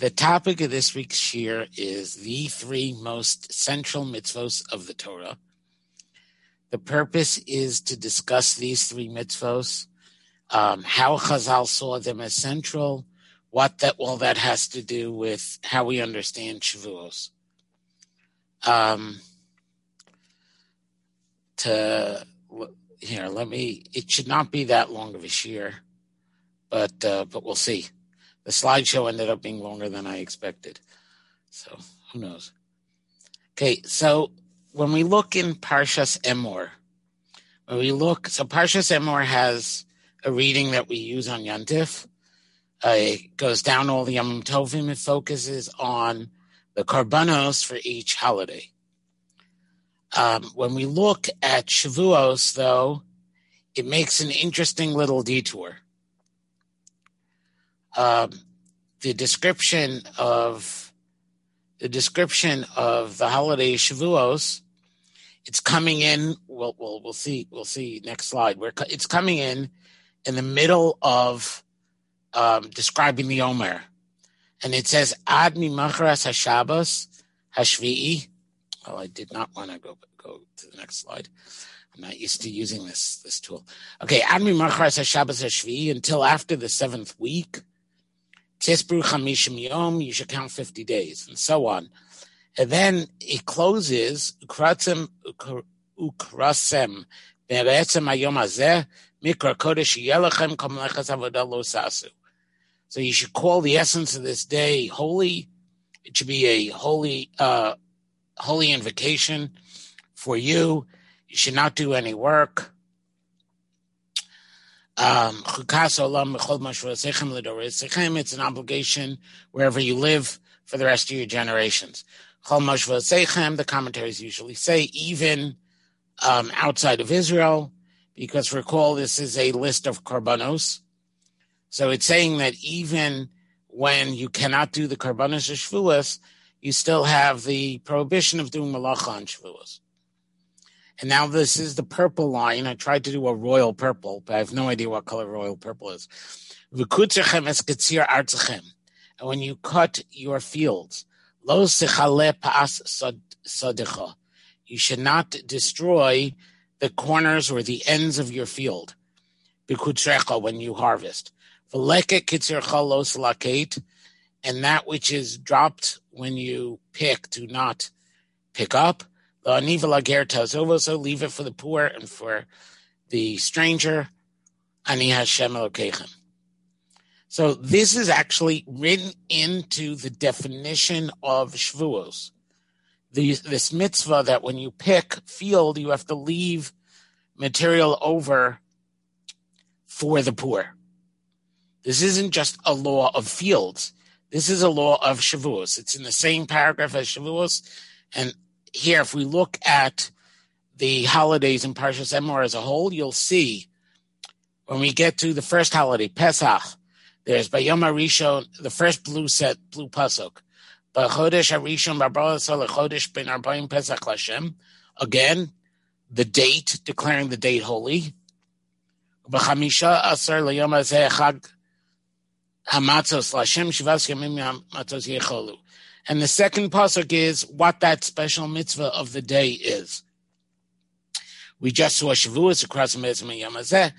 The topic of this week's shiur is the three most central mitzvos of the Torah. The purpose is to discuss these three mitzvos, um, how Chazal saw them as central, what that all that has to do with how we understand Shavuos. Um, to here, let me. It should not be that long of a shiur, but uh, but we'll see the slideshow ended up being longer than I expected. So who knows? Okay, so when we look in Parshas Emor, when we look, so Parshas Emor has a reading that we use on Yantif. Uh, it goes down all the Yom Tovim. It focuses on the Karbanos for each holiday. Um, when we look at Shavuos, though, it makes an interesting little detour um, the description of the description of the holiday Shavuos. It's coming in. We'll, we'll, we'll see. We'll see next slide. Where it's coming in in the middle of um, describing the Omer, and it says Ad mimachras hashabos hashvi'i. Oh, I did not want to go go to the next slide. I'm not used to using this this tool. Okay, Ad mimachras hashabos hashvi'i until after the seventh week. Tisbru Yom, you should count 50 days, and so on. And then it closes, Ukrasem, Ayom Azeh, Mikra Kodesh Kamlechas Sasu. So you should call the essence of this day holy. It should be a holy, uh, holy invocation for you. You should not do any work. Um, it's an obligation wherever you live for the rest of your generations. The commentaries usually say even um, outside of Israel, because recall this is a list of korbanos. So it's saying that even when you cannot do the korbanos of Shavuos, you still have the prohibition of doing malacha on Shavuos. And now this is the purple line. I tried to do a royal purple, but I have no idea what color royal purple is. And when you cut your fields, you should not destroy the corners or the ends of your field. When you harvest. And that which is dropped when you pick, do not pick up. Uh, also leave it for the poor and for the stranger. Ani Hashem. So this is actually written into the definition of Shavuos. The, this mitzvah that when you pick field, you have to leave material over for the poor. This isn't just a law of fields. This is a law of Shavuos. It's in the same paragraph as Shavuos, and here, if we look at the holidays in Parshas Emor as a whole, you'll see when we get to the first holiday, Pesach, there's Bayom Arishon, the first blue set, blue pasuk. B'chodesh Arishon Chodesh Ben Arbaim Pesach Lashem. Again, the date, declaring the date holy. Hamatzos Lashem Shivas Yamim Matzos Yecholu. And the second pasuk is what that special mitzvah of the day is. We just saw Shavuos across the mitzvah Yamazeh,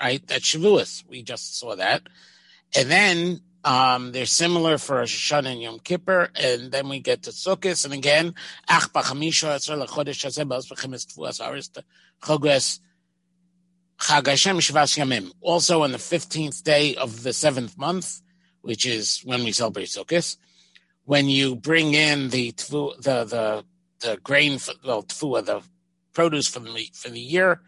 right? That's Shavuos. We just saw that. And then um, they're similar for Hashanah and Yom Kippur, and then we get to Sukkot, and again, Ach b'chamisha Hashem Shivas Yamim. Also on the 15th day of the seventh month, which is when we celebrate Sukkot, when you bring in the tfu, the the the grain, well, tfua, the produce for the for the year.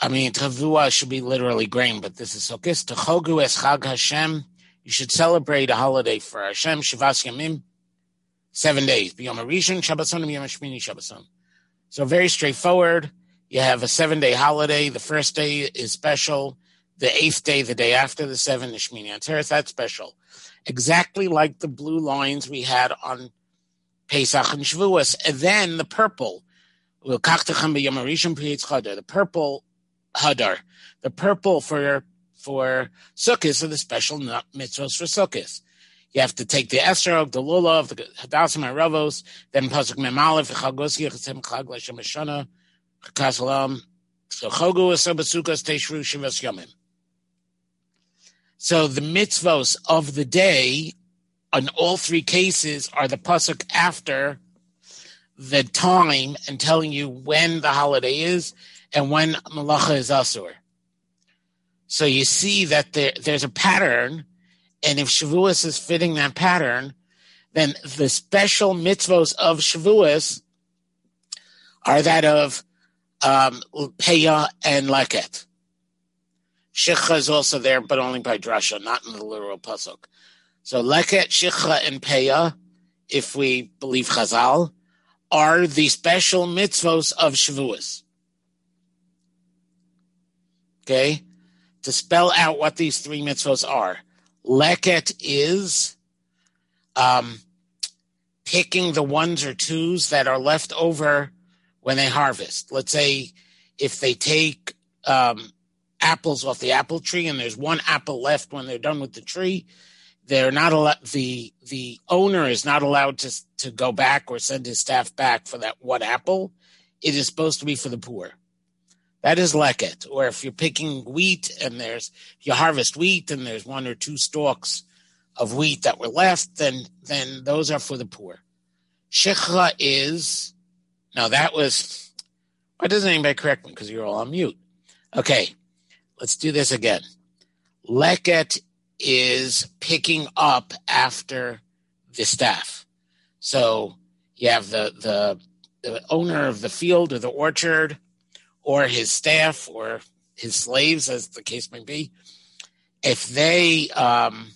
I mean, tavua should be literally grain, but this is Sukkot. Techogu es Chag Hashem. You should celebrate a holiday for Hashem. Shivas Yamim, seven days. B'yom Rishon, Shabbason, Shabbason. So very straightforward. You have a seven day holiday. The first day is special the eighth day, the day after the seven, the Shmini Atzeres, that's special. Exactly like the blue lines we had on Pesach and Shavuos. And then the purple, the purple Hadar, the purple for for Sukkot are the special mitzvahs for Sukkot. You have to take the esrog, the lulav, the hadasim haravos, then pasuk memalef, chagos yichasim chag l'shem hashana, chakasalam, so chogu asabasukas teshru shivas yomim. So the mitzvos of the day, in all three cases, are the pasuk after the time and telling you when the holiday is and when malacha is asur. So you see that there, there's a pattern, and if Shavuos is fitting that pattern, then the special mitzvos of Shavuos are that of um, Peah and Leket. Shikha is also there, but only by drasha, not in the literal pasuk. So Leket, Shikha, and Peah, if we believe Chazal, are the special mitzvos of Shavuos. Okay? To spell out what these three mitzvos are. Leket is um, picking the ones or twos that are left over when they harvest. Let's say if they take um, apples off the apple tree and there's one apple left when they're done with the tree, they're not allowed the the owner is not allowed to to go back or send his staff back for that one apple. It is supposed to be for the poor. That is leket or if you're picking wheat and there's you harvest wheat and there's one or two stalks of wheat that were left then then those are for the poor. Shikha is now that was why doesn't anybody correct me? Because you're all on mute. Okay let's do this again leket is picking up after the staff. So you have the, the, the owner of the field or the orchard or his staff or his slaves, as the case may be. If they um,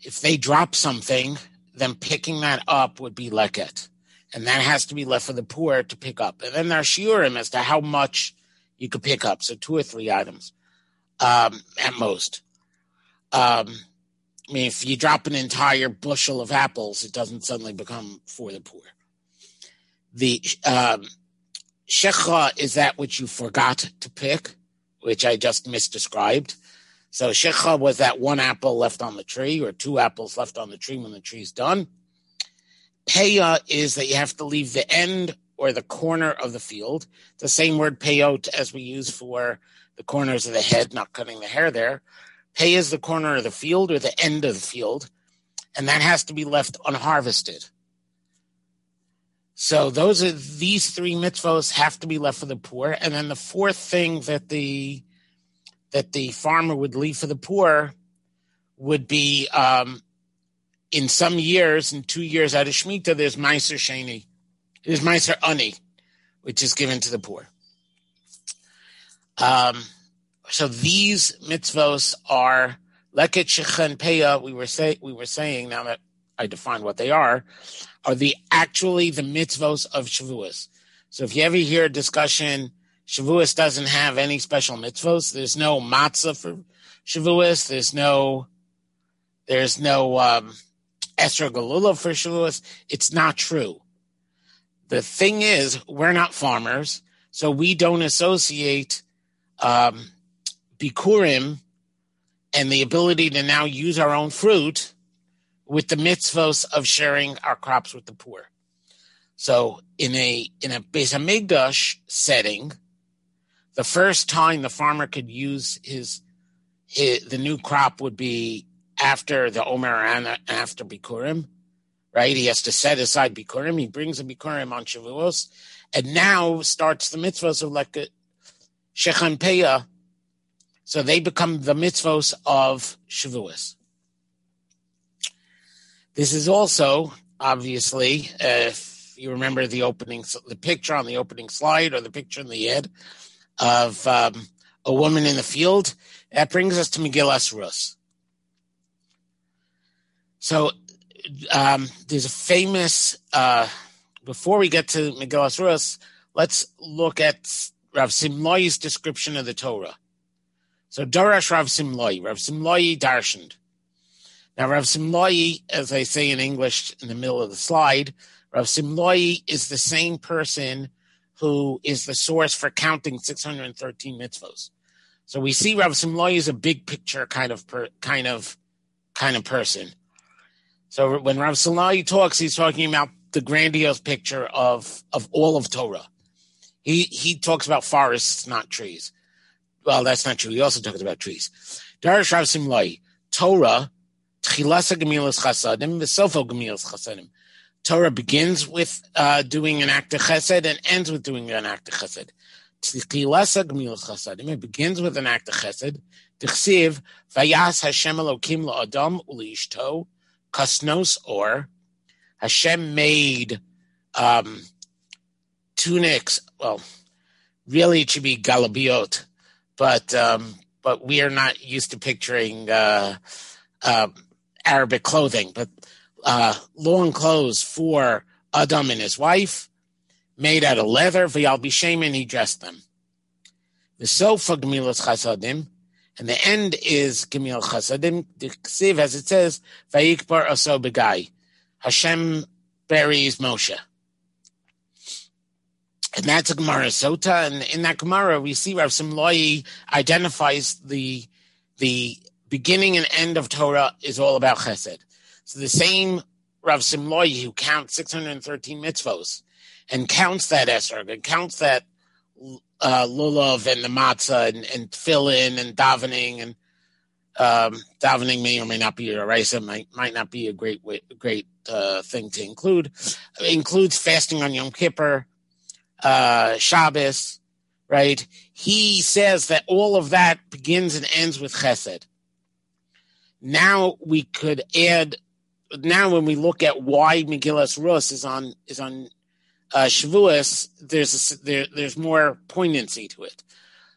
if they drop something, then picking that up would be leket, and that has to be left for the poor to pick up. And then there are shiurim as to how much you could pick up, so two or three items um, at most. Um, I mean, if you drop an entire bushel of apples, it doesn't suddenly become for the poor. The um, is that which you forgot to pick, which I just misdescribed. So shekha was that one apple left on the tree or two apples left on the tree when the tree's done. Peya is that you have to leave the end or the corner of the field. The same word peyot as we use for the corners of the head, not cutting the hair there. Pay is the corner of the field or the end of the field, and that has to be left unharvested. So those are these three mitzvos have to be left for the poor, and then the fourth thing that the that the farmer would leave for the poor would be um, in some years, in two years out of Shemitah, there's Meiser Sheni, there's Meiser Ani, which is given to the poor. Um, so these mitzvos are leket shechan peya. We were say we were saying now that I defined what they are, are the actually the mitzvos of Shavuos. So if you ever hear a discussion, Shavuos doesn't have any special mitzvos. There's no matzah for Shavuos. There's no there's no um, Esra Galula for Shavuos. It's not true. The thing is, we're not farmers, so we don't associate um, Bikurim and the ability to now use our own fruit with the mitzvos of sharing our crops with the poor. So in a in a Beis Hamikdash setting, the first time the farmer could use his, his the new crop would be after the Omer and after Bikurim, right? He has to set aside Bikurim. He brings a Bikurim on Shavuos, and now starts the mitzvahs of leket Shechan Peah, so they become the mitzvos of Shavuos. This is also, obviously, uh, if you remember the opening, the picture on the opening slide or the picture in the head of um, a woman in the field, that brings us to Megillas Rus. So um, there's a famous, uh, before we get to Megillas Rus, let's look at Rav Simloi's description of the Torah. So Darash Rav Simloi, Rav Simloi darshaned. Now Rav Simloi, as I say in English in the middle of the slide, Rav Simloi is the same person who is the source for counting 613 mitzvos. So we see Rav Simloi is a big picture kind of per, kind of kind of person. So when Rav Simloi talks, he's talking about the grandiose picture of of all of Torah. He he talks about forests, not trees. Well, that's not true. He also talks about trees. Darish Rav Simloi, Torah, Tchilasa Gemilas Chasadim, Vesofo Gemilas Chasadim. Torah begins with uh, doing an act of chesed and ends with doing an act of chesed. It begins with an act of chesed. Tichsiv, Vayas Hashem Elokim la'adam u'liishto, kasnos or Hashem made um, tunics. Well, really it should be galabiot, but um, but we are not used to picturing uh, uh, Arabic clothing. But uh, long clothes for Adam and his wife, made out of leather. V'yal he dressed them. The sofa gemilas chasadim, and the end is gemil chasadim. The ksiv, as it says, vayikbar aso begai. Hashem buries Moshe. And that's a Gemara Sota, and in that Gemara we see Rav Simloi identifies the the beginning and end of Torah is all about Chesed. So the same Rav Simloi who counts 613 mitzvos and counts that esrog and counts that uh, lulav and the matzah and, and fill in and davening and um, davening may or may not be a raisa, might might not be a great way, great uh, thing to include. It includes fasting on Yom Kippur, uh, Shabbos, right? He says that all of that begins and ends with Chesed. Now we could add now when we look at why Megillas Rus is on is on uh, Shavuos, there's a, there, there's more poignancy to it.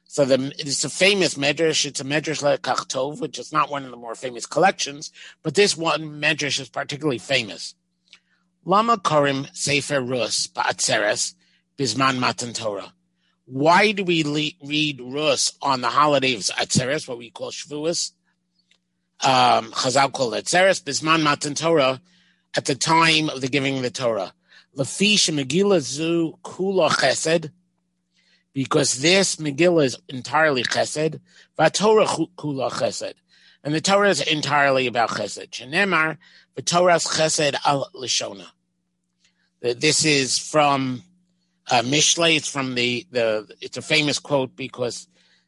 So the it's a famous medrash. It's a medrash Lekach Tov, which is not one of the more famous collections, but this one medrash is particularly famous. Lama Korim Sefer Rus Ba'atzeres Bisman Matan Torah. Why do we le- read Rus on the holiday of Atzeres, what we call Shavuos? um, Chazal called it Seres Bisman Matan Torah at the time of the giving of the Torah. Lafish Megillah Zu Kula Chesed, because this Megillah is entirely Chesed. Vatorah Kula Chesed, and the Torah is entirely about Chesed. Shenemar Vatorah's Chesed al Lishona. This is from uh, Mishlei. It's from the the. It's a famous quote because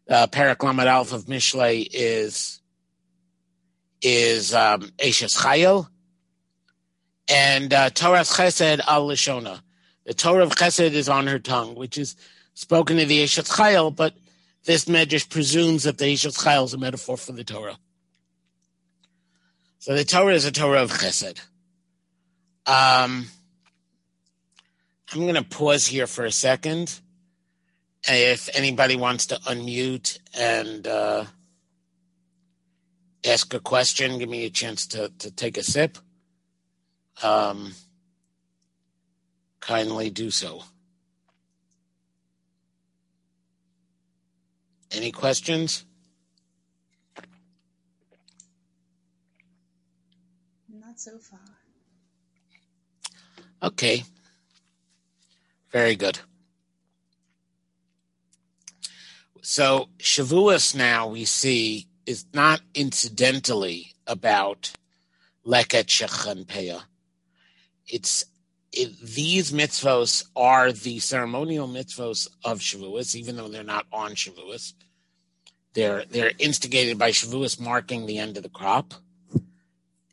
uh, Parak Alf of Mishlei is is um, Eshes Chayil, and uh, Torah of Chesed al Lishona. The Torah of Chesed is on her tongue, which is spoken in the Eshes Chayil, but this medrash presumes that the Eshes Chayil is a metaphor for the Torah. So the Torah is a Torah of Chesed. Um, I'm going to pause here for a second. If anybody wants to unmute and uh, ask a question, give me a chance to, to take a sip, um, kindly do so. Any questions? Not so far. Okay. Very good. So Shavuos now we see is not incidentally about Leket Shechan Peah. It's it, these mitzvos are the ceremonial mitzvos of Shavuos, even though they're not on Shavuos. They're they're instigated by Shavuos marking the end of the crop.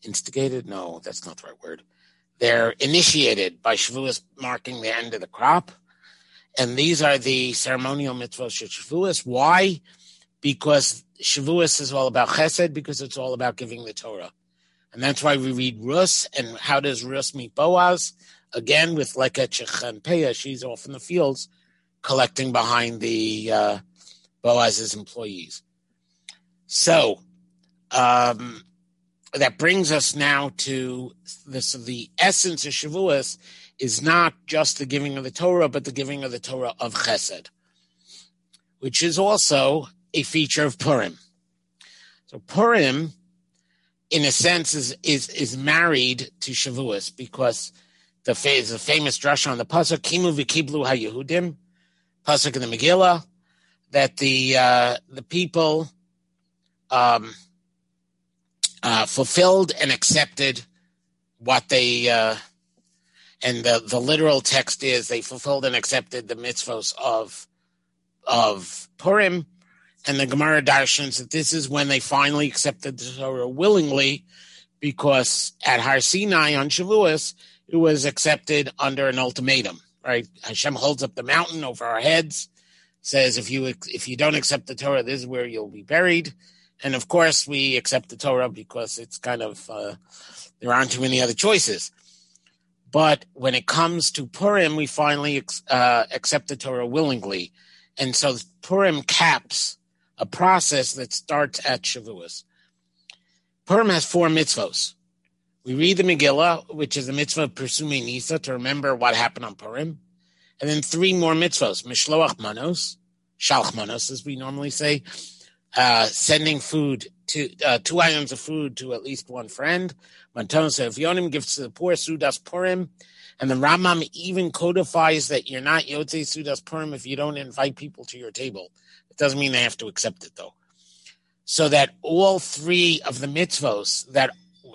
Instigated? No, that's not the right word. They're initiated by Shavuos marking the end of the crop. And these are the ceremonial mitzvos of Shavuos. Why? Because Shavuos is all about chesed because it's all about giving the Torah. And that's why we read Rus. And how does Rus meet Boaz? Again, with Leket and Peah, she's off in the fields collecting behind the uh, Boaz's employees. So um, that brings us now to this. The essence of Shavuos is not just the giving of the Torah, but the giving of the Torah of Chesed, which is also a feature of Purim. So Purim, in a sense, is is is married to Shavuos because the famous drasha on the pasuk Kimu v'kiblu haYehudim, pasuk in the Megillah. that the uh, the people um, uh, fulfilled and accepted what they uh, and the the literal text is they fulfilled and accepted the mitzvos of of Purim, and the Gemara darshans that this is when they finally accepted the Torah willingly, because at Har Sinai on Shavuos it was accepted under an ultimatum. Right, Hashem holds up the mountain over our heads, says if you if you don't accept the Torah, this is where you'll be buried. And of course, we accept the Torah because it's kind of uh, there aren't too many other choices. But when it comes to Purim, we finally uh, accept the Torah willingly, and so Purim caps a process that starts at Shavuos. Purim has four mitzvos. We read the Megillah, which is the mitzvah of pirsumei Nisa to remember what happened on Purim, and then three more mitzvos: Mishloach Manos, Shalch Manos, as we normally say, uh, sending food to uh, two items of food to at least one friend. Mantonos Evyonim gifts to the poor Sudas Purim. And the Rambam even codifies that you're not Yotze Sudas Purim if you don't invite people to your table. It doesn't mean they have to accept it though. So that all three of the mitzvos, that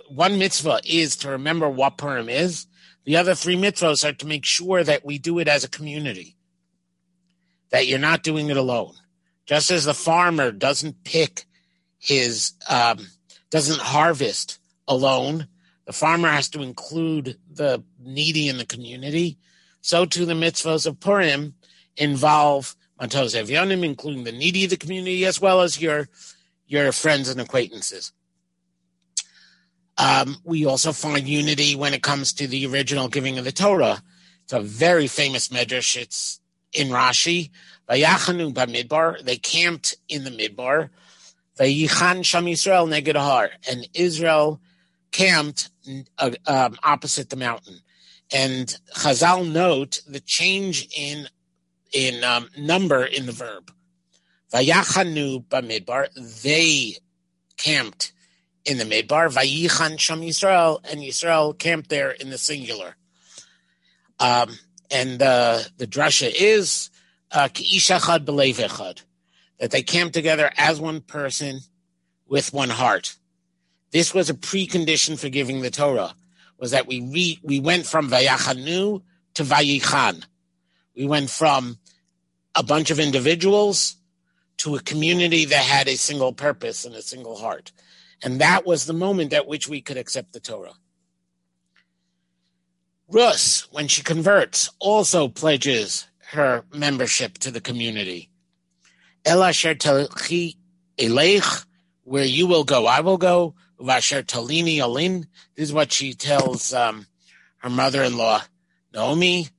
one mitzvah is to remember what Purim is. The other three mitzvos are to make sure that we do it as a community. That you're not doing it alone. Just as the farmer doesn't pick his, um, doesn't harvest alone, the farmer has to include the needy in the community. So too the mitzvahs of Purim involve Mantos Evyonim, including the needy of the community, as well as your your friends and acquaintances. Um, we also find unity when it comes to the original giving of the Torah. It's a very famous medrash. It's in Rashi. Vayachanu b'midbar. They camped in the midbar. Vayichan sham Yisrael neged har. And Israel camped uh, um, opposite the mountain. And Chazal note the change in in um, number in the verb. Vayachanu b'midbar. They camped in the midbar. Vayichan sham Yisrael. And Yisrael camped there in the singular. Um, and uh, the drasha is uh, that they came together as one person with one heart. This was a precondition for giving the Torah, was that we re- we went from Vayachanu to Vayichan. We went from a bunch of individuals to a community that had a single purpose and a single heart. And that was the moment at which we could accept the Torah. Rus, when she converts, also pledges her membership to the community. Elasher telchi eleich, where you will go, I will go. Vasher talini alin. This is what she tells um, her mother-in-law, Naomi.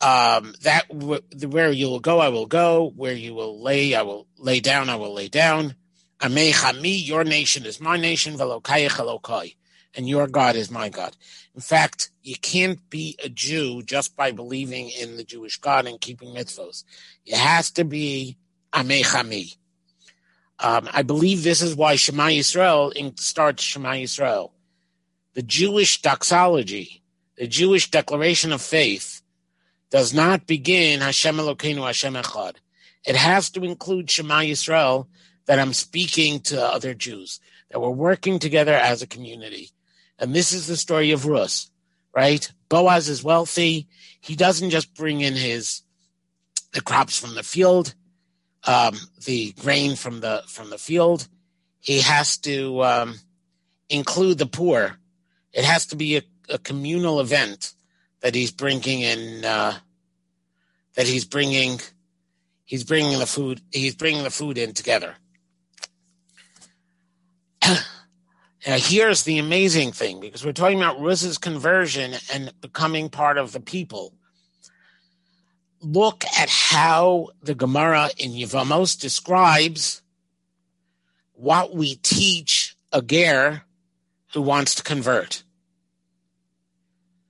Um, that where you will go, I will go. Where you will lay, I will lay down. I will lay down. Amei chami, your nation is my nation. Velokayich elokai and your God is my God. In fact, you can't be a Jew just by believing in the Jewish God and keeping mitzvos. It has to be Amechami. Um, I believe this is why Shema Yisrael starts Shema Yisrael. The Jewish doxology, the Jewish declaration of faith, does not begin Hashem Elokeinu Hashem Echad. It has to include Shema Yisrael that I'm speaking to other Jews, that we're working together as a community. And this is the story of Rus, right? Boaz is wealthy. He doesn't just bring in his the crops from the field, um, the grain from the from the field. He has to um, include the poor. It has to be a, a communal event that he's bringing in. Uh, that he's bringing. He's bringing the food. He's bringing the food in together. Now, here's the amazing thing because we're talking about Rus's conversion and becoming part of the people. Look at how the Gemara in Yevamos describes what we teach a ger who wants to convert.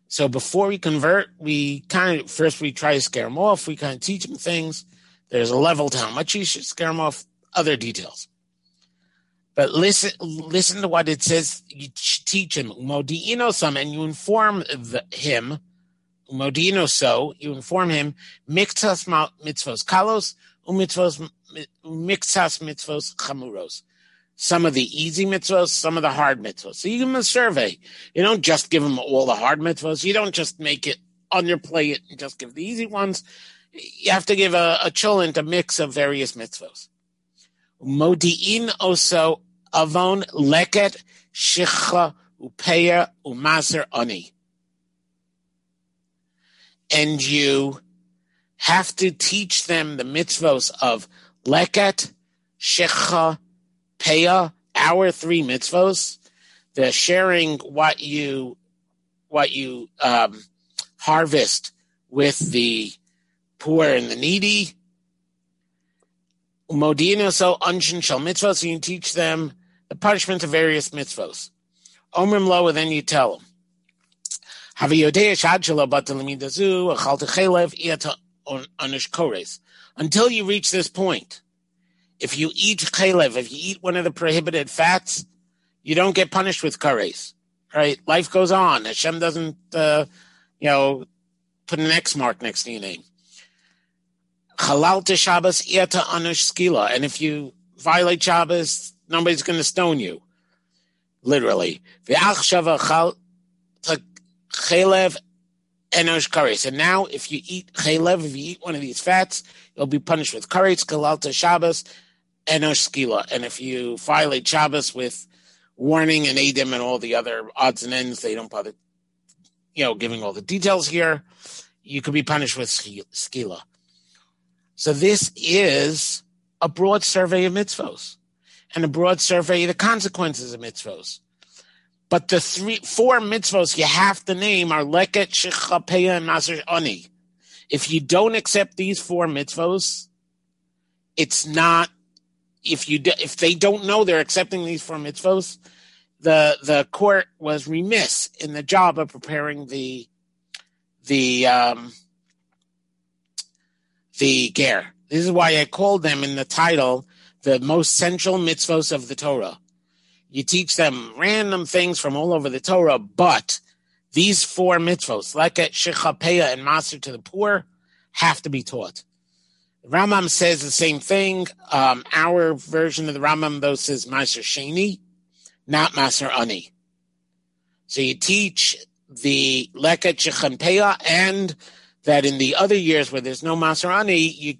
So before we convert, we kind of first we try to scare him off. We kind of teach him things. There's a level to how much you should scare him off. Other details. But listen, listen to what it says. You teach him umodino some, and you inform the, him umodino so. You inform him miktas mitzvos kalos umitzvos mixas mitzvos chamuros. Some of the easy mitzvos, some of the hard mitzvos. So you give them a survey. You don't just give him all the hard mitzvos. You don't just make it your plate and just give the easy ones. You have to give a, a cholent a mix of various mitzvos. Modi'in oso avon leket shicha upeya umaser ani. And you have to teach them the mitzvos of leket, shecha, peah, our three mitzvos, the sharing what you what you um, harvest with the poor and the needy. Modina so unshin shal mitzvos, you teach them the punishment of various mitzvos. Omrim lo, and then you tell them. Until you reach this point, if you eat chalev, if you eat one of the prohibited fats, you don't get punished with kares. Right? Life goes on. Hashem doesn't, uh, you know, put an X mark next to your name. Halal to Shabbos iata anish skila. And if you violate Shabbos, nobody's going to stone you. Literally. Chalev enosh kares. And now, if you eat chaylev, if you eat one of these fats, you'll be punished with kares, kalalta Shabbos, enosh skila. And if you violate Shabbos with warning and adim and all the other odds and ends, they don't bother, you know, giving all the details here. You could be punished with skila. So this is a broad survey of mitzvos and a broad survey of the consequences of mitzvos. But the three, four mitzvos you have to name are leket, shecha, peah, and maser ani. If you don't accept these four mitzvos, it's not. If you if they don't know they're accepting these four mitzvos, the the court was remiss in the job of preparing the the um, the ger. This is why I called them in the title the most central mitzvos of the Torah you teach them random things from all over the Torah, but these four mitzvos, leket Shechapeya and Maser to the poor, have to be taught. The Rambam says the same thing. Um, our version of the Rambam, though, says Maser Sheni, not Maser Ani. So you teach the Leket Shechanpeya and that in the other years where there's no Maser Ani, you,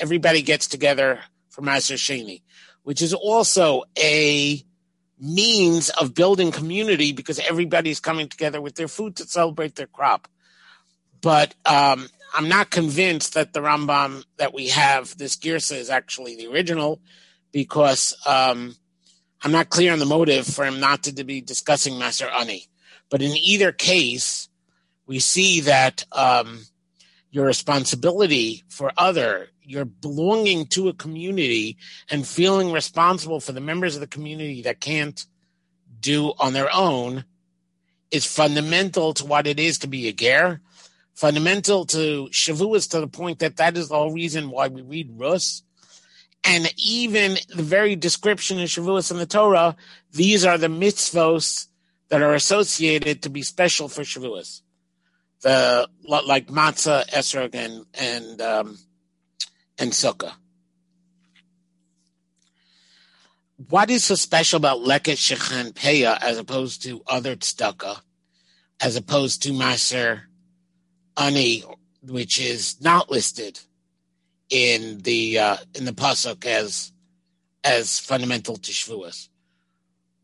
everybody gets together for Maser Sheni, which is also a means of building community because everybody's coming together with their food to celebrate their crop. But um, I'm not convinced that the Rambam that we have, this Girsa, is actually the original because um, I'm not clear on the motive for him not to, be discussing Maser Ani. But in either case, we see that um, your responsibility for other you're belonging to a community and feeling responsible for the members of the community that can't do on their own is fundamental to what it is to be a ger, fundamental to Shavuos to the point that that is the whole reason why we read Rus. And even the very description of Shavuos in the Torah, these are the mitzvos that are associated to be special for Shavuos. The like matzah, esrog, and and um, and sukkah. What is so special about leket shechan peya as opposed to other tzedakah, as opposed to maser ani, which is not listed in the uh, in the pasuk as as fundamental to Shavuos?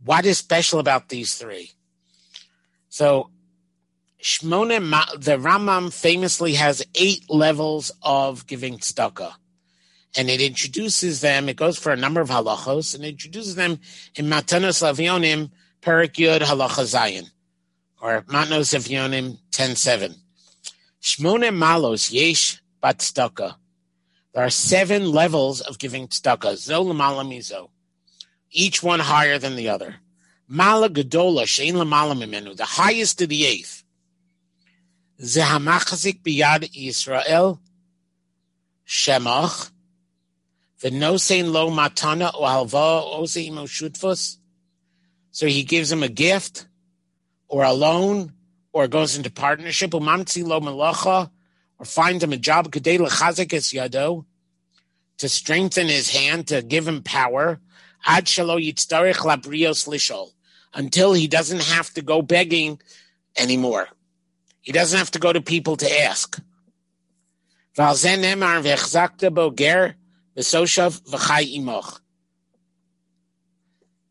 What is special about these three? So Shmone, the Rambam famously has eight levels of giving tzedakah. And it introduces them, it goes for a number of halachos, and introduces them in Matanos Lavionim, Perik Yud Halacha Zayin, or Matnos Avionim 10.7. Shmone Malos Yesh Bat. There are seven levels of giving tzedakah, Zo Mizo, each one higher than the other. Mala Gedola Shein Lamala Mimenu, the highest of the eighth Zehamachazik biyad Yisrael Shemach V'nosein lo matana. So he gives him a gift or a loan or goes into partnership. Umamtzi lo or finds him a job kadei lechazek es yado to strengthen his hand, to give him power, ad shalo yitzdarich labrios lishol, until he doesn't have to go begging anymore. He doesn't have to go to people to ask.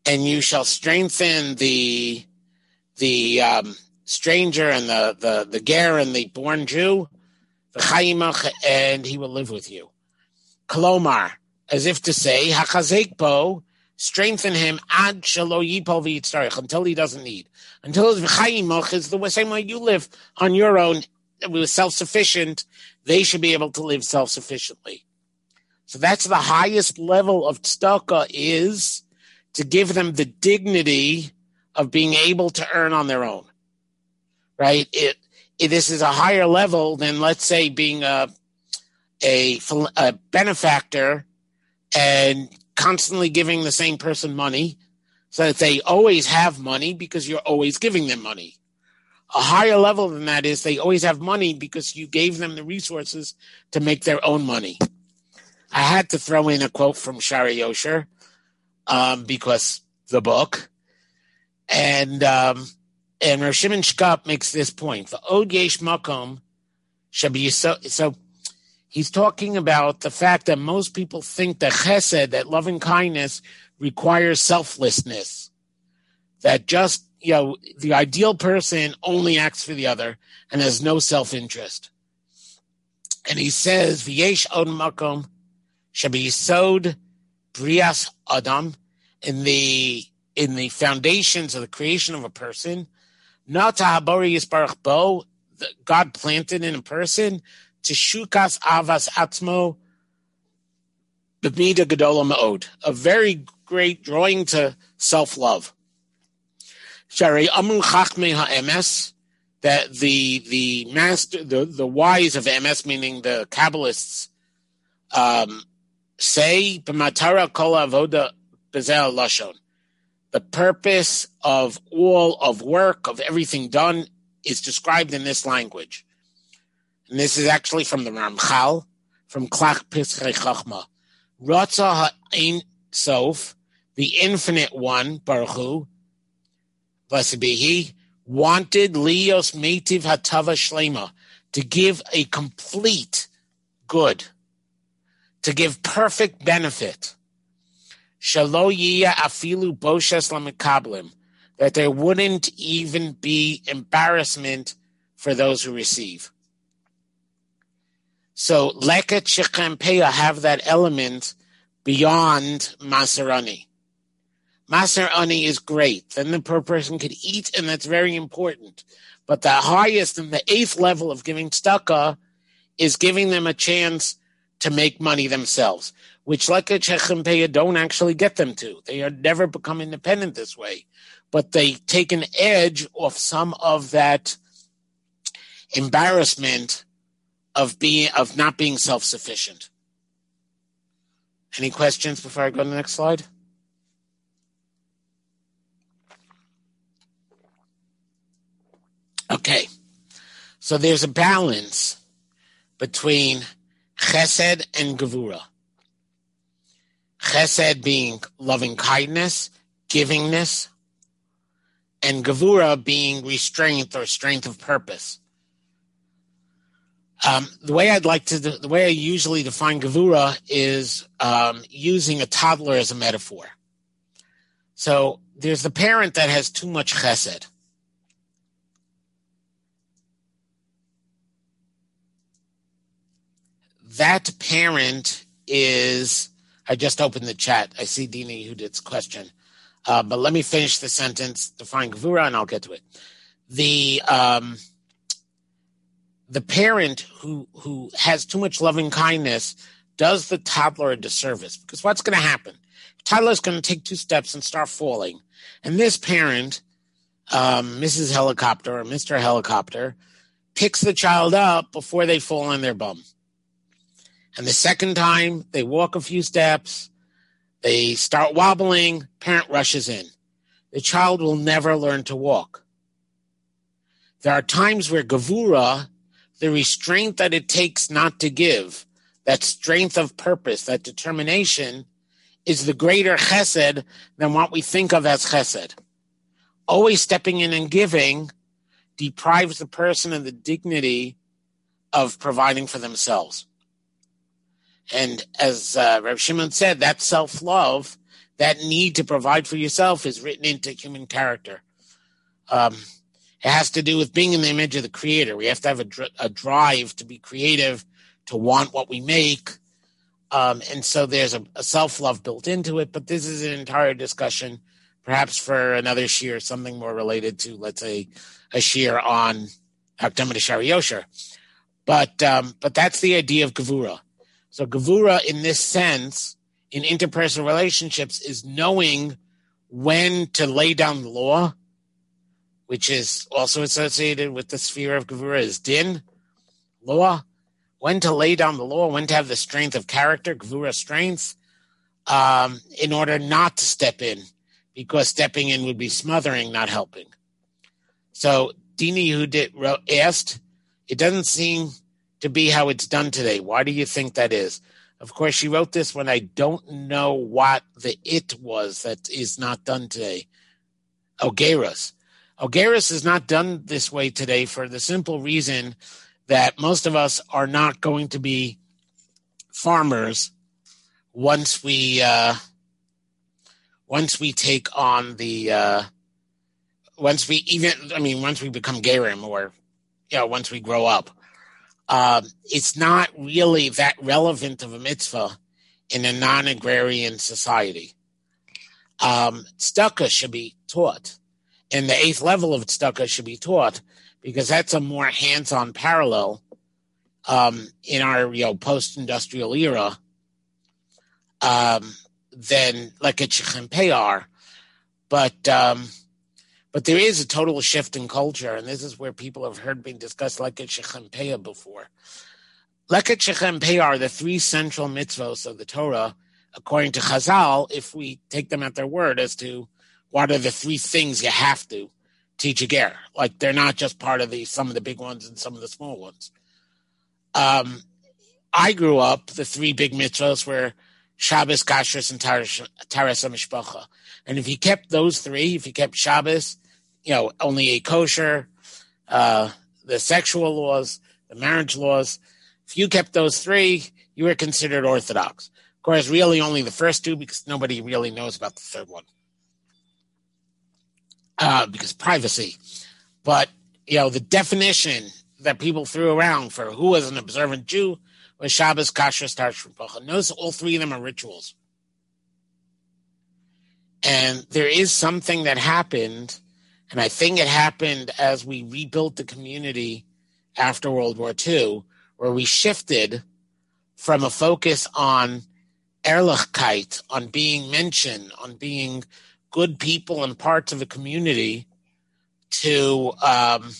And you shall strengthen the the um, stranger and the, the, the ger and the born Jew, the Chai and he will live with you. Kolomar, as if to say, Hachazekbo, strengthen him ad until he doesn't need. Until his v'chayimach is the same way you live on your own, with self-sufficient, they should be able to live self-sufficiently. So that's the highest level of tzedakah is to give them the dignity of being able to earn on their own. Right? It, it this is a higher level than let's say being a a, a benefactor and constantly giving the same person money so that they always have money because you're always giving them money. A higher level than that is they always have money because you gave them the resources to make their own money. I had to throw in a quote from Shaarei Yosher um, because the book, and um, and Shimon Shkop makes this point. The Od Makom be so so he's talking about the fact that most people think that chesed, that loving kindness, requires selflessness. That just, you know, the ideal person only acts for the other and has no self interest. And he says, V'yesh od makom shabiyisod brias adam, in the in the foundations of the creation of a person, not habori yisbarach bo, God planted in a person, to shukas avas Atmo, b'mida gedola ma'od, a very great drawing to self-love. Shari amru chachme ha'emes, that the the master the the wise of emes, meaning the Kabbalists, um, say b'matara kol avoda bezel lashon. The purpose of all of work of everything done is described in this language. And this is actually from the Ramchal, from Klach Pischei Chachma. Ratza ha'ein sof, the infinite one, Baruch Hu, blessed be he, wanted Leos Metiv Hatava Shlema, to give a complete good, to give perfect benefit. Shalo afilu boshes lamikablim, that there wouldn't even be embarrassment for those who receive. So leket shechampeya have that element beyond masarani. Masarani is great. Then the poor person could eat, and that's very important. But the highest and the eighth level of giving tzedakah is giving them a chance to make money themselves, which leket shechampeya don't actually get them to. They are never become independent this way, but they take an edge off some of that embarrassment of being of not being self-sufficient. Any questions before I go to the next slide? Okay. So there's a balance between chesed and gevura. Chesed being loving kindness, givingness, and gevura being restraint or strength of purpose. Um, the way I'd like to, the way I usually define gavura is um, using a toddler as a metaphor. So there's the parent that has too much chesed. That parent is, I just opened the chat. I see Dini who did question. Uh, but let me finish the sentence, define gavura, and I'll get to it. The, um, the parent who who has too much loving kindness does the toddler a disservice because what's going to happen? Toddler's going to take two steps and start falling, and this parent, um, Mrs. Helicopter or Mr. Helicopter, picks the child up before they fall on their bum. And the second time they walk a few steps, they start wobbling. Parent rushes in. The child will never learn to walk. There are times where Gavura the restraint that it takes not to give, that strength of purpose, that determination, is the greater chesed than what we think of as chesed. Always stepping in and giving deprives the person of the dignity of providing for themselves. And as uh, Shimon said, that self love, that need to provide for yourself, is written into human character. Um, it has to do with being in the image of the Creator. We have to have a, dr- a drive to be creative, to want what we make. Um, and so there's a, a self love built into it. But this is an entire discussion, perhaps for another shiur, something more related to, let's say, a shiur on Hakdama Shaarei Yosher. But um, but that's the idea of gevura. So gevura, in this sense, in interpersonal relationships, is knowing when to lay down the law, which is also associated with the sphere of gevura, is din, law. When to lay down the law, when to have the strength of character, gevura strength, um, in order not to step in, because stepping in would be smothering, not helping. So Dini, who did asked, it doesn't seem to be how it's done today. Why do you think that is? Of course, she wrote this when I don't know what the it was that is not done today. Ogeras. Ogeras is not done this way today for the simple reason that most of us are not going to be farmers once we uh, once we take on the uh, once we even I mean once we become gerim or you know once we grow up, um, it's not really that relevant of a mitzvah in a non-agrarian society. Um, should be taught, and the eighth level of tzedakah should be taught because that's a more hands-on parallel um, in our you know post-industrial era um, than like a Shechan Peah. But um, but there is a total shift in culture, and this is where people have heard being discussed like at Shechem before. Leket Shechan Peah are the three central mitzvos of the Torah, according to Chazal, if we take them at their word as to what are the three things you have to teach a ger. Like they're not just part of the some of the big ones and some of the small ones. Um, I grew up, the three big mitzvos were Shabbos, Kashrus, and Taharas Mishpacha. And if you kept those three, if you kept Shabbos, you know, only a kosher, uh, the sexual laws, the marriage laws, if you kept those three, you were considered Orthodox. Of course, really only the first two because nobody really knows about the third one. Uh, because privacy. But, you know, the definition that people threw around for who was an observant Jew was Shabbos, Kashrus, Tarsh, Notice all three of them are rituals. And there is something that happened, and I think it happened as we rebuilt the community after World War II, where we shifted from a focus on Ehrlichkeit, on being mentioned, on being good people and parts of a community, to um,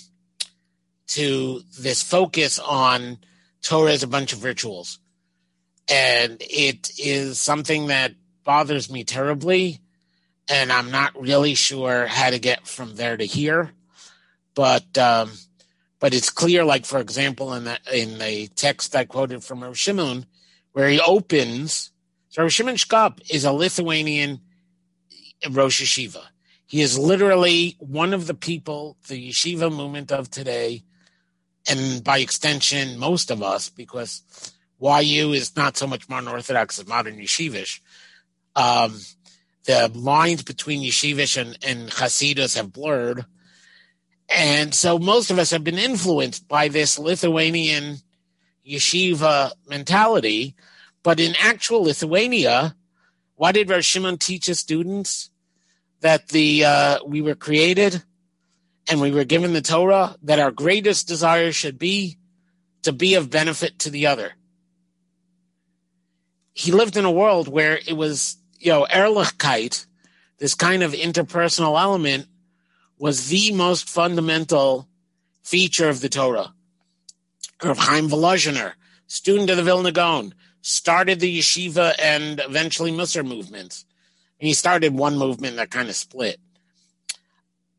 to this focus on Torah as a bunch of rituals. And it is something that bothers me terribly and I'm not really sure how to get from there to here. But um, but it's clear, like for example, in the in the text I quoted from Rav Shimon, where he opens. So Rav Shimon Shkop is a Lithuanian Rosh Yeshiva. He is literally one of the people, the yeshiva movement of today, and by extension, most of us, because YU is not so much modern Orthodox as modern yeshivish. Um, the lines between yeshivish and, and Hasidus have blurred. And so most of us have been influenced by this Lithuanian yeshiva mentality. But in actual Lithuania, why did Rav Shimon teach his students? That the uh, we were created and we were given the Torah, that our greatest desire should be to be of benefit to the other. He lived in a world where it was you know, Ehrlichkeit, this kind of interpersonal element, was the most fundamental feature of the Torah. Rav Chaim Volozhiner, student of the Vilna Gaon, started the yeshiva and eventually Musar movements. And he started one movement that kind of split.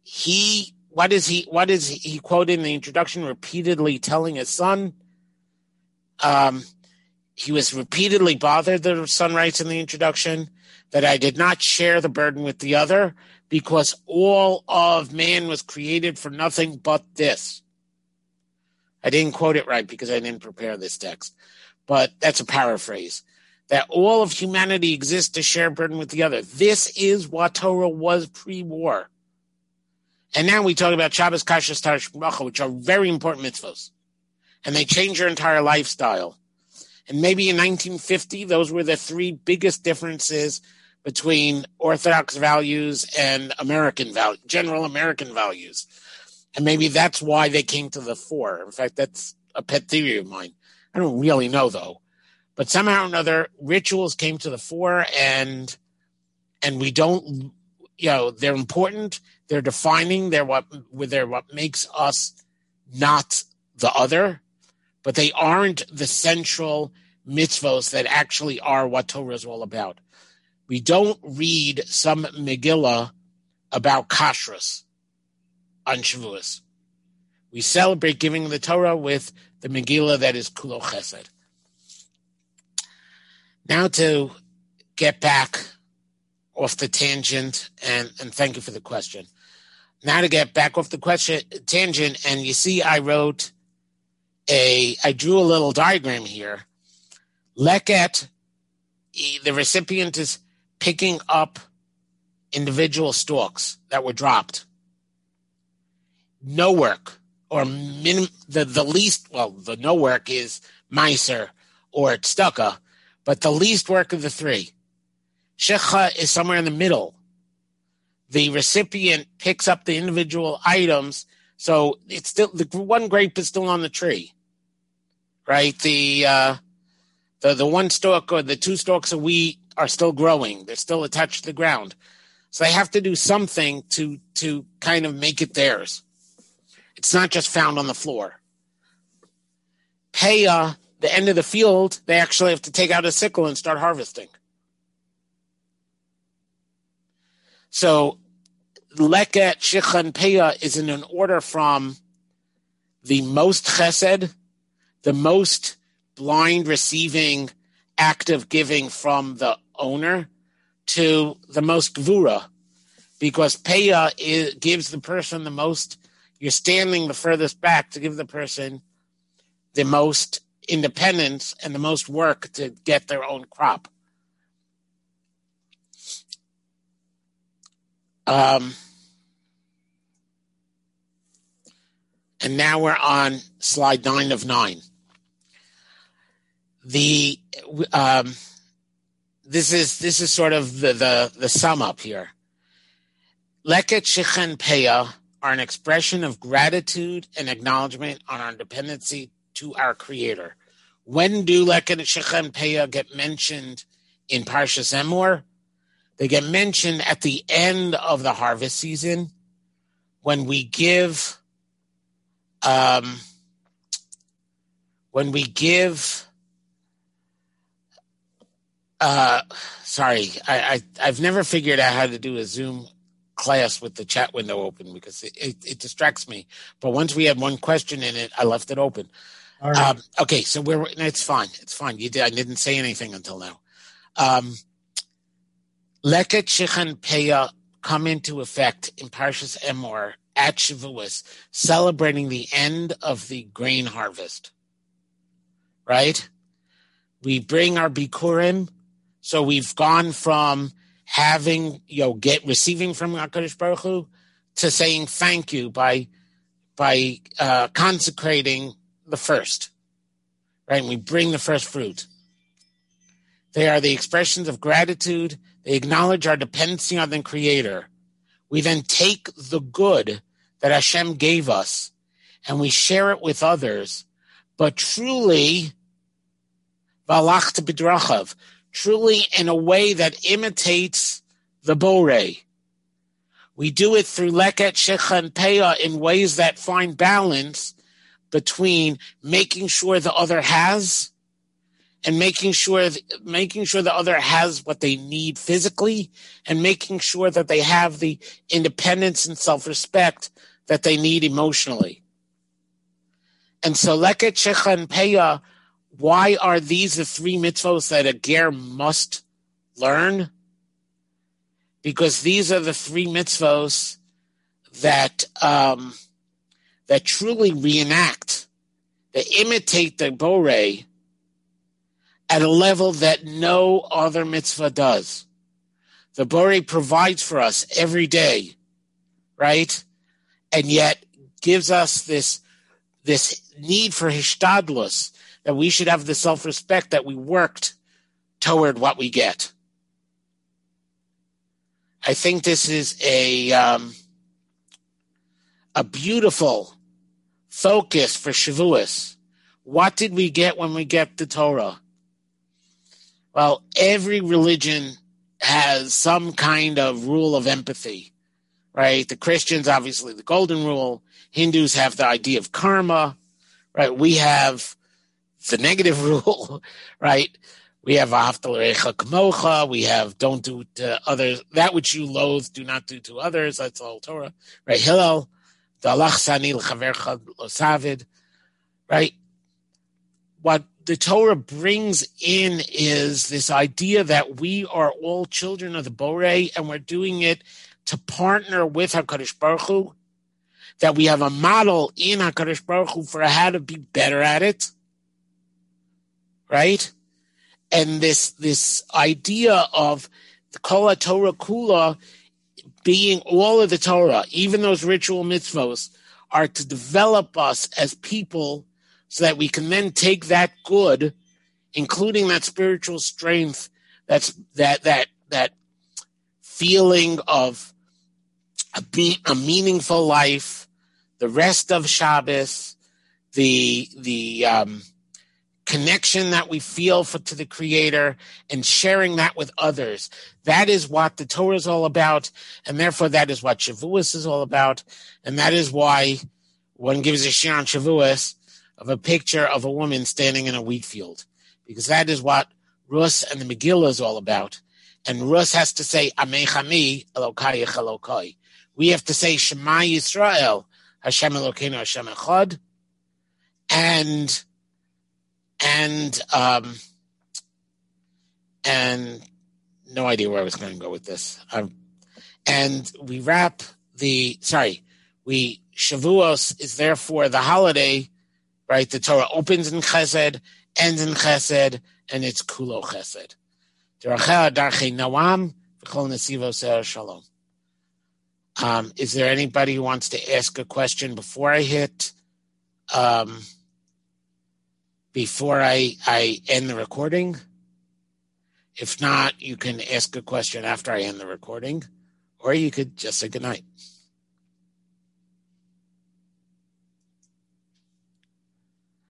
He, what is he, what is he, he quoted in the introduction repeatedly telling his son, um, he was repeatedly bothered, the son writes in the introduction, that I did not share the burden with the other because all of man was created for nothing but this. I didn't quote it right because I didn't prepare this text, but that's a paraphrase. That all of humanity exists to share burden with the other. This is what Torah was pre-war. And now we talk about Shabbos, Kashrus, Tarish, Bracha, which are very important mitzvahs. And they change your entire lifestyle. And maybe in 1950, those were the three biggest differences between Orthodox values and American value, general American values. And maybe that's why they came to the fore. In fact, that's a pet theory of mine. I don't really know though. But somehow or another, rituals came to the fore and and we don't you know, they're important, they're defining, they're what they're what makes us not the other, but they aren't the central mitzvos that actually are what Torah is all about. We don't read some Megillah about kashrus on Shavuos. We celebrate giving the Torah with the Megillah that is Kulo Chesed. Now to get back off the tangent, and, and thank you for the question. Now to get back off the question tangent, and you see, I wrote a, I drew a little diagram here. Leket, the recipient is picking up individual stalks that were dropped. No work, or minim, the, the least, well, the no work is Maser or Tzedakah, but the least work of the three. Shekha is somewhere in the middle. The recipient picks up the individual items, so it's still the one grape is still on the tree, right? The uh, the the one stalk or the two stalks of wheat are still growing; they're still attached to the ground, so they have to do something to to kind of make it theirs. It's not just found on the floor. Peah, the end of the field, they actually have to take out a sickle and start harvesting. So Leket, Shichan, Peah is in an order from the most chesed, the most blind receiving, act of giving from the owner, to the most gvura, because Peah is, gives the person the most. You're standing the furthest back to give the person the most independence and the most work to get their own crop. Um, and now we're on slide nine of nine. The um, this is this is sort of the the, the sum up here. Leket Shichen Peah are an expression of gratitude and acknowledgement on our dependency to our Creator. When do Leket Shichen Peah get mentioned in Parshas Emor? They get mentioned at the end of the harvest season when we give um, when we give uh, sorry, I, I have never figured out how to do a Zoom class with the chat window open because it, it, it distracts me. But once we had one question in it, I left it open. Um, okay, so we're it's fine. It's fine. You did. I didn't say anything until now. Um, Leket Shichan Peah come into effect in Parshas Emor at Shavuos, celebrating the end of the grain harvest. Right? We bring our Bikurim, so we've gone from having, you know, get receiving from HaKadosh Baruch Hu to saying thank you by by uh, consecrating the first. Right? And we bring the first fruit. They are the expressions of gratitude they acknowledge our dependency on the Creator. We then take the good that Hashem gave us and we share it with others, but truly, truly in a way that imitates the bore. We do it through leket shecha and peah in ways that find balance between making sure the other has and making sure making sure the other has what they need physically and making sure that they have the independence and self-respect that they need emotionally. And so Leket Shecha and Peah why are these the three mitzvahs that a ger must learn? Because these are the three mitzvahs that um, that truly reenact, that imitate the bore at a level that no other mitzvah does. The bore provides for us every day, right? And yet gives us this this need for hishtadlus, that we should have the self-respect that we worked toward what we get. I think this is a um, a beautiful focus for Shavuos. What did we get when we get the Torah? Well, every religion has some kind of rule of empathy, right? The Christians, obviously, the golden rule. Hindus have the idea of karma, right? We have the negative rule, right? We have Aftal Kamocha. We have don't do to others that which you loathe, do not do to others. That's all Torah, right? Hillel, right? What the Torah brings in is this idea that we are all children of the Bore and we're doing it to partner with HaKadosh Baruch Hu, that we have a model in HaKadosh Baruch Hu for how to be better at it, right? And this, this idea of the Kol Torah Kula being all of the Torah, even those ritual mitzvos, are to develop us as people so that we can then take that good, including that spiritual strength, that's that that that feeling of be, a meaningful life, the rest of Shabbos, the the um, connection that we feel for, to the Creator and sharing that with others. That is what the Torah is all about, and therefore that is what Shavuos is all about, and that is why one gives a shiur on Shavuos of a picture of a woman standing in a wheat field, because that is what Rus and the Megillah is all about. And Rus has to say Amechami Elokai Elokai. We have to say Shema Yisrael Hashem Elokeinu Hashem Echad, and and um, and no idea where I was going to go with this. Um, and we wrap the sorry, we Shavuos is therefore the holiday, right? The Torah opens in Chesed, ends in Chesed, and it's Kulo Chesed. Um, is there anybody who wants to ask a question before I hit? Um, before I, I end the recording. If not, you can ask a question after I end the recording, or you could just say goodnight.